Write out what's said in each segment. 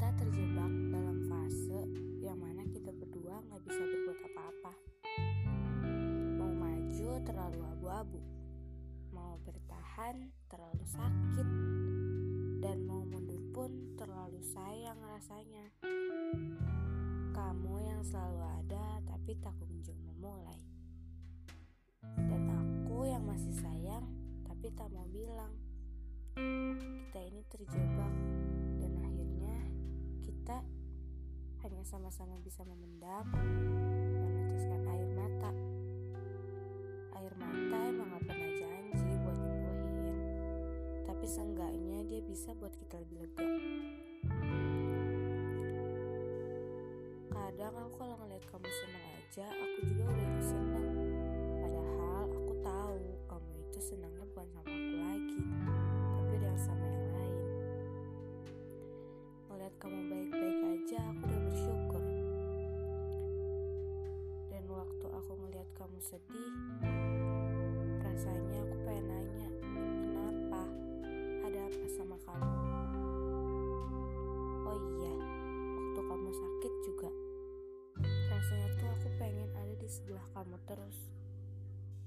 kita terjebak dalam fase yang mana kita berdua nggak bisa berbuat apa-apa. Mau maju terlalu abu-abu, mau bertahan terlalu sakit, dan mau mundur pun terlalu sayang rasanya. Kamu yang selalu ada tapi tak kunjung memulai. Dan aku yang masih sayang tapi tak mau bilang. Kita ini terjebak hanya sama-sama bisa memendam meneteskan air mata. Air mata emang gak pernah janji buat nyembuhin, tapi seenggaknya dia bisa buat kita lebih lega. Kadang aku kalau ngeliat kamu senang aja, aku juga udah ikut senang. Padahal aku tahu kamu itu senangnya bukan sama aku lagi, tapi udah sama yang lain. Ngeliat kamu baik-baik aja, aku udah sedih, rasanya aku pengen nanya, kenapa? Ada apa sama kamu? Oh iya, waktu kamu sakit juga. Rasanya tuh aku pengen ada di sebelah kamu terus.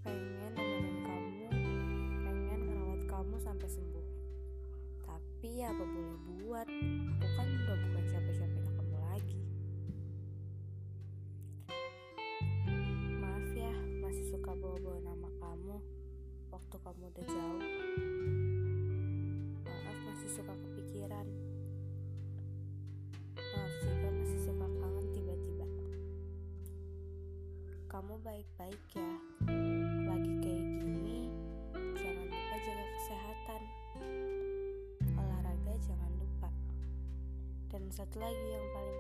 Pengen nemenin kamu, pengen ngerawat kamu sampai sembuh. Tapi ya apa boleh buat, aku kan udah bukan siapa-siapanya kamu udah jauh. Maaf masih suka kepikiran. Maaf juga masih suka kangen tiba-tiba. Kamu baik-baik ya. Lagi kayak gini, jangan lupa jaga kesehatan. Olahraga jangan lupa. Dan satu lagi yang paling